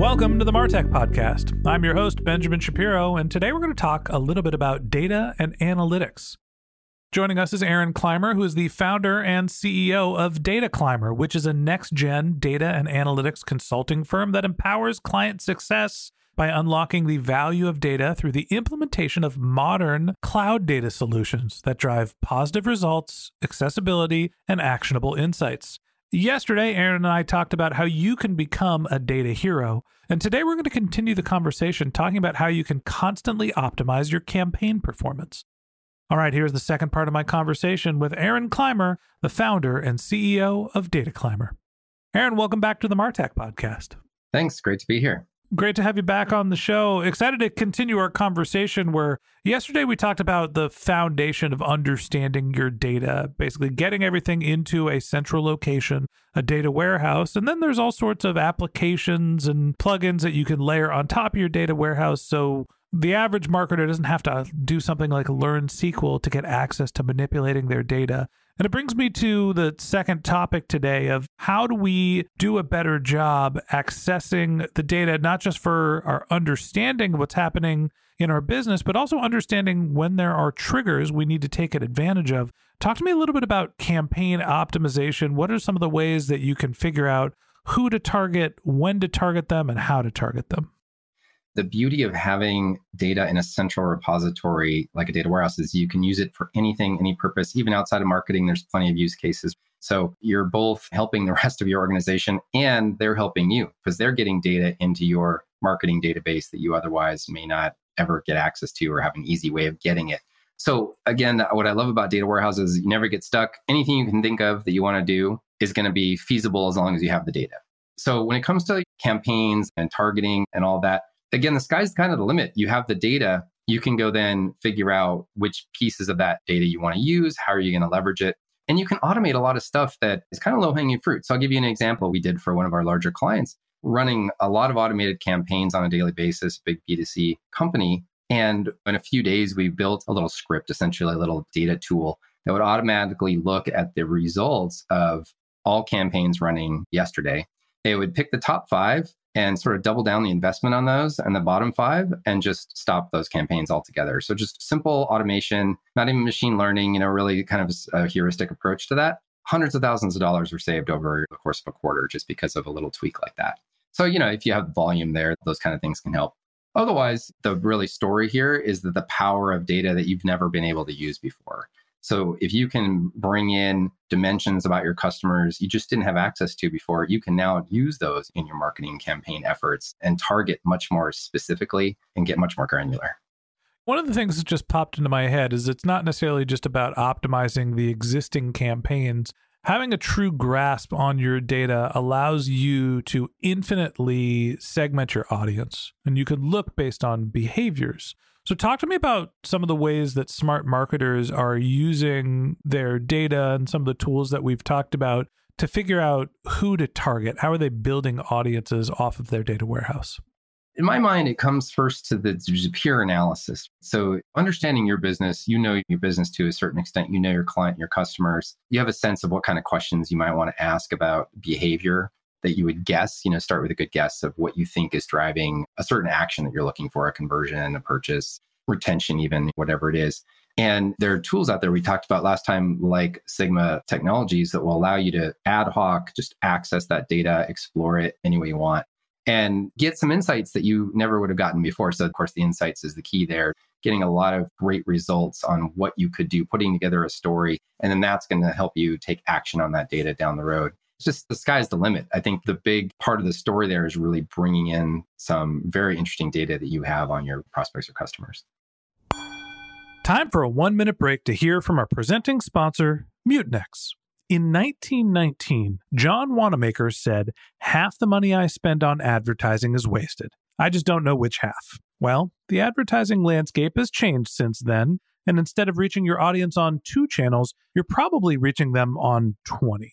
Welcome to the Martech Podcast. I'm your host, Benjamin Shapiro, and today we're going to talk a little bit about data and analytics. Joining us is Aron Clymer, who is the founder and CEO of Data Clymer, which is a next gen data and analytics consulting firm that empowers client success by unlocking the value of data through the implementation of modern cloud data solutions that drive positive results, accessibility, and actionable insights. Yesterday, Aron and I talked about how you can become a data hero. And today we're going to continue the conversation talking about how you can constantly optimize your campaign performance. All right, here's the second part of my conversation with Aron Clymer, the founder and CEO of Data Clymer. Aron, welcome back to the Martech podcast. Thanks. Great to be here. Great to have you back on the show. Excited to continue our conversation where yesterday we talked about the foundation of understanding your data, basically getting everything into a central location, a data warehouse. And then there's all sorts of applications and plugins that you can layer on top of your data warehouse. So the average marketer doesn't have to do something like learn SQL to get access to manipulating their data. And it brings me to the second topic today of how do we do a better job accessing the data, not just for our understanding of what's happening in our business, but also understanding when there are triggers we need to take advantage of. Talk to me a little bit about campaign optimization. What are some of the ways that you can figure out who to target, when to target them, and how to target them? The beauty of having data in a central repository like a data warehouse is you can use it for anything, any purpose, even outside of marketing. There's plenty of use cases. So you're both helping the rest of your organization and they're helping you because they're getting data into your marketing database that you otherwise may not ever get access to or have an easy way of getting it. So again, what I love about data warehouses, you never get stuck. Anything you can think of that you want to do is going to be feasible as long as you have the data. So when it comes to campaigns and targeting and all that, again, the sky's kind of the limit. You have the data. You can go then figure out which pieces of that data you want to use. How are you going to leverage it? And you can automate a lot of stuff that is kind of low hanging fruit. So I'll give you an example we did for one of our larger clients, running a lot of automated campaigns on a daily basis, big B2C company. And in a few days, we built a little script, essentially a little data tool that would automatically look at the results of all campaigns running yesterday. It would pick the top five and sort of double down the investment on those and the bottom five and just stop those campaigns altogether. So just simple automation, not even machine learning, you know, really kind of a heuristic approach to that. Hundreds of thousands of dollars were saved over the course of a quarter just because of a little tweak like that. So, you know, if you have volume there, those kind of things can help. Otherwise, the really story here is that the power of data that you've never been able to use before. So if you can bring in dimensions about your customers you just didn't have access to before, you can now use those in your marketing campaign efforts and target much more specifically and get much more granular. One of the things that just popped into my head is it's not necessarily just about optimizing the existing campaigns. Having a true grasp on your data allows you to infinitely segment your audience, and you can look based on behaviors. So, talk to me about some of the ways that smart marketers are using their data and some of the tools that we've talked about to figure out who to target. How are they building audiences off of their data warehouse? in my mind, it comes first to the pure analysis. So, understanding your business, you know your business to a certain extent, you know your client, your customers, you have a sense of what kind of questions you might want to ask about behavior that you would guess, you know, start with a good guess of what you think is driving a certain action that you're looking for, a conversion, a purchase, retention, even whatever it is. And there are tools out there we talked about last time, like Sigma technologies, that will allow you to ad hoc just access that data, explore it any way you want and get some insights that you never would have gotten before. So, of course, the insights is the key there. Getting a lot of great results on what you could do, putting together a story, and then that's going to help you take action on that data down the road. Just the sky's the limit. I think the big part of the story there is really bringing in some very interesting data that you have on your prospects or customers. Time for a one minute break to hear from our presenting sponsor, Mutinex. In 1919, John Wanamaker said, Half the money I spend on advertising is wasted. I just don't know which half. Well, the advertising landscape has changed since then, and instead of reaching your audience on two channels, you're probably reaching them on 20.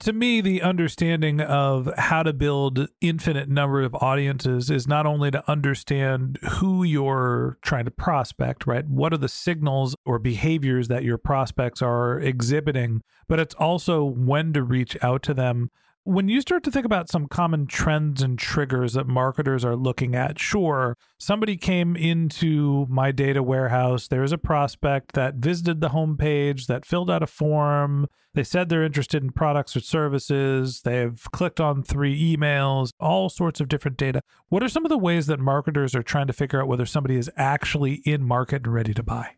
to me the understanding of how to build infinite number of audiences is not only to understand who you're trying to prospect right? What are the signals or behaviors that your prospects are exhibiting but it's also when to reach out to them when you start to think about some common trends and triggers that marketers are looking at, sure, somebody came into my data warehouse. There's a prospect that visited the homepage, that filled out a form. They said they're interested in products or services. They've clicked on three emails, all sorts of different data. What are some of the ways that marketers are trying to figure out whether somebody is actually in market and ready to buy?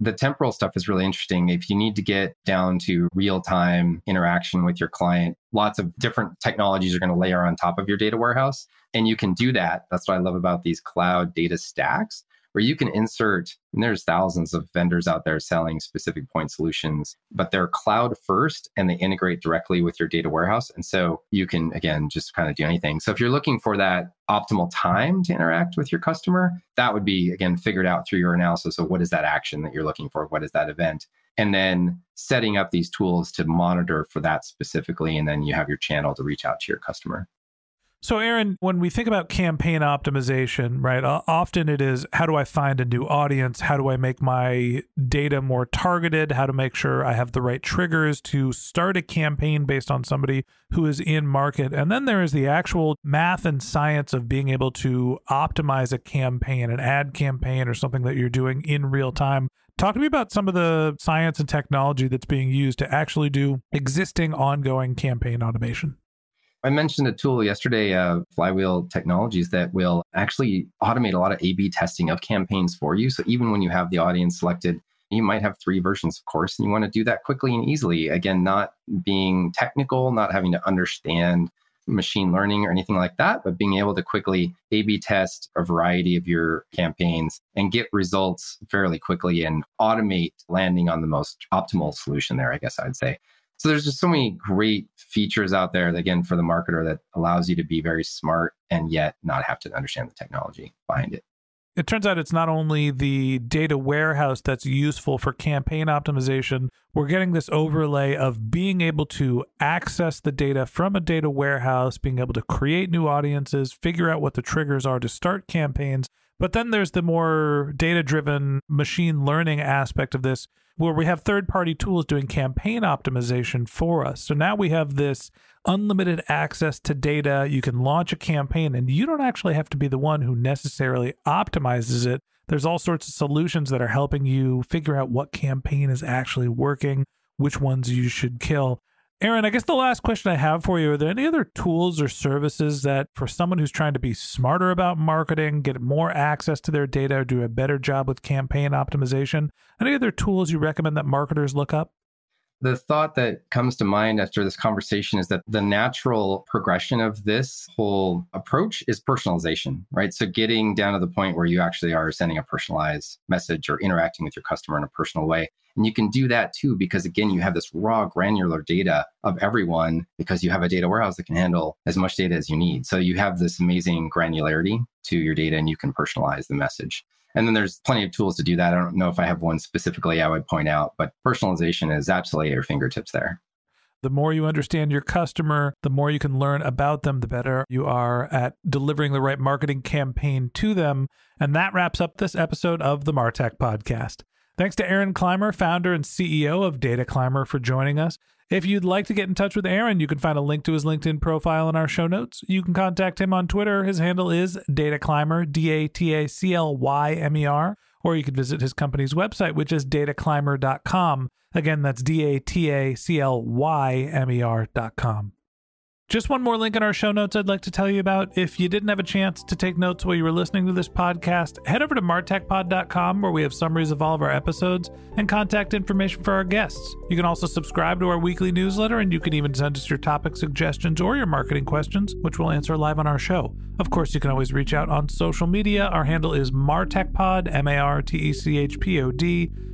The temporal stuff is really interesting. If you need to get down to real time interaction with your client, lots of different technologies are going to layer on top of your data warehouse. And you can do that. That's what I love about these cloud data stacks where you can insert, and there's thousands of vendors out there selling specific point solutions, but they're cloud first and they integrate directly with your data warehouse. And so you can, again, just kind of do anything. So if you're looking for that optimal time to interact with your customer, that would be, again, figured out through your analysis of what is that action that you're looking for? What is that event? And then setting up these tools to monitor for that specifically. And then you have your channel to reach out to your customer. So, Aron, when we think about campaign optimization, right, often it is how do I find a new audience? How do I make my data more targeted? How to make sure I have the right triggers to start a campaign based on somebody who is in market? And then there is the actual math and science of being able to optimize a campaign, an ad campaign, or something that you're doing in real time. Talk to me about some of the science and technology that's being used to actually do existing ongoing campaign automation. I mentioned a tool yesterday, uh, Flywheel Technologies, that will actually automate a lot of A B testing of campaigns for you. So even when you have the audience selected, you might have three versions, of course, and you want to do that quickly and easily. Again, not being technical, not having to understand machine learning or anything like that, but being able to quickly A B test a variety of your campaigns and get results fairly quickly and automate landing on the most optimal solution there, I guess I'd say. So there's just so many great features out there, again, for the marketer that allows you to be very smart and yet not have to understand the technology behind it. It turns out it's not only the data warehouse that's useful for campaign optimization, we're getting this overlay of being able to access the data from a data warehouse, being able to create new audiences, figure out what the triggers are to start campaigns. But then there's the more data driven machine learning aspect of this, where we have third party tools doing campaign optimization for us. So now we have this unlimited access to data. You can launch a campaign and you don't actually have to be the one who necessarily optimizes it. There's all sorts of solutions that are helping you figure out what campaign is actually working, which ones you should kill. Aron, I guess the last question I have for you are there any other tools or services that, for someone who's trying to be smarter about marketing, get more access to their data, do a better job with campaign optimization, any other tools you recommend that marketers look up? The thought that comes to mind after this conversation is that the natural progression of this whole approach is personalization, right? So getting down to the point where you actually are sending a personalized message or interacting with your customer in a personal way. And you can do that too, because again, you have this raw granular data of everyone because you have a data warehouse that can handle as much data as you need. So you have this amazing granularity to your data and you can personalize the message. And then there's plenty of tools to do that. I don't know if I have one specifically I would point out, but personalization is absolutely at your fingertips there. The more you understand your customer, the more you can learn about them, the better you are at delivering the right marketing campaign to them. And that wraps up this episode of the Martech podcast. Thanks to Aron Clymer, founder and CEO of Data Clymer, for joining us. If you'd like to get in touch with Aron, you can find a link to his LinkedIn profile in our show notes. You can contact him on Twitter. His handle is Data Clymer, D A T A C L Y M E R, or you can visit his company's website, which is dataclymer.com. Again, that's D A T A C L Y M E R.com. Just one more link in our show notes I'd like to tell you about. If you didn't have a chance to take notes while you were listening to this podcast, head over to martechpod.com where we have summaries of all of our episodes and contact information for our guests. You can also subscribe to our weekly newsletter and you can even send us your topic suggestions or your marketing questions, which we'll answer live on our show. Of course, you can always reach out on social media. Our handle is martechpod, M A R T E C H P O D,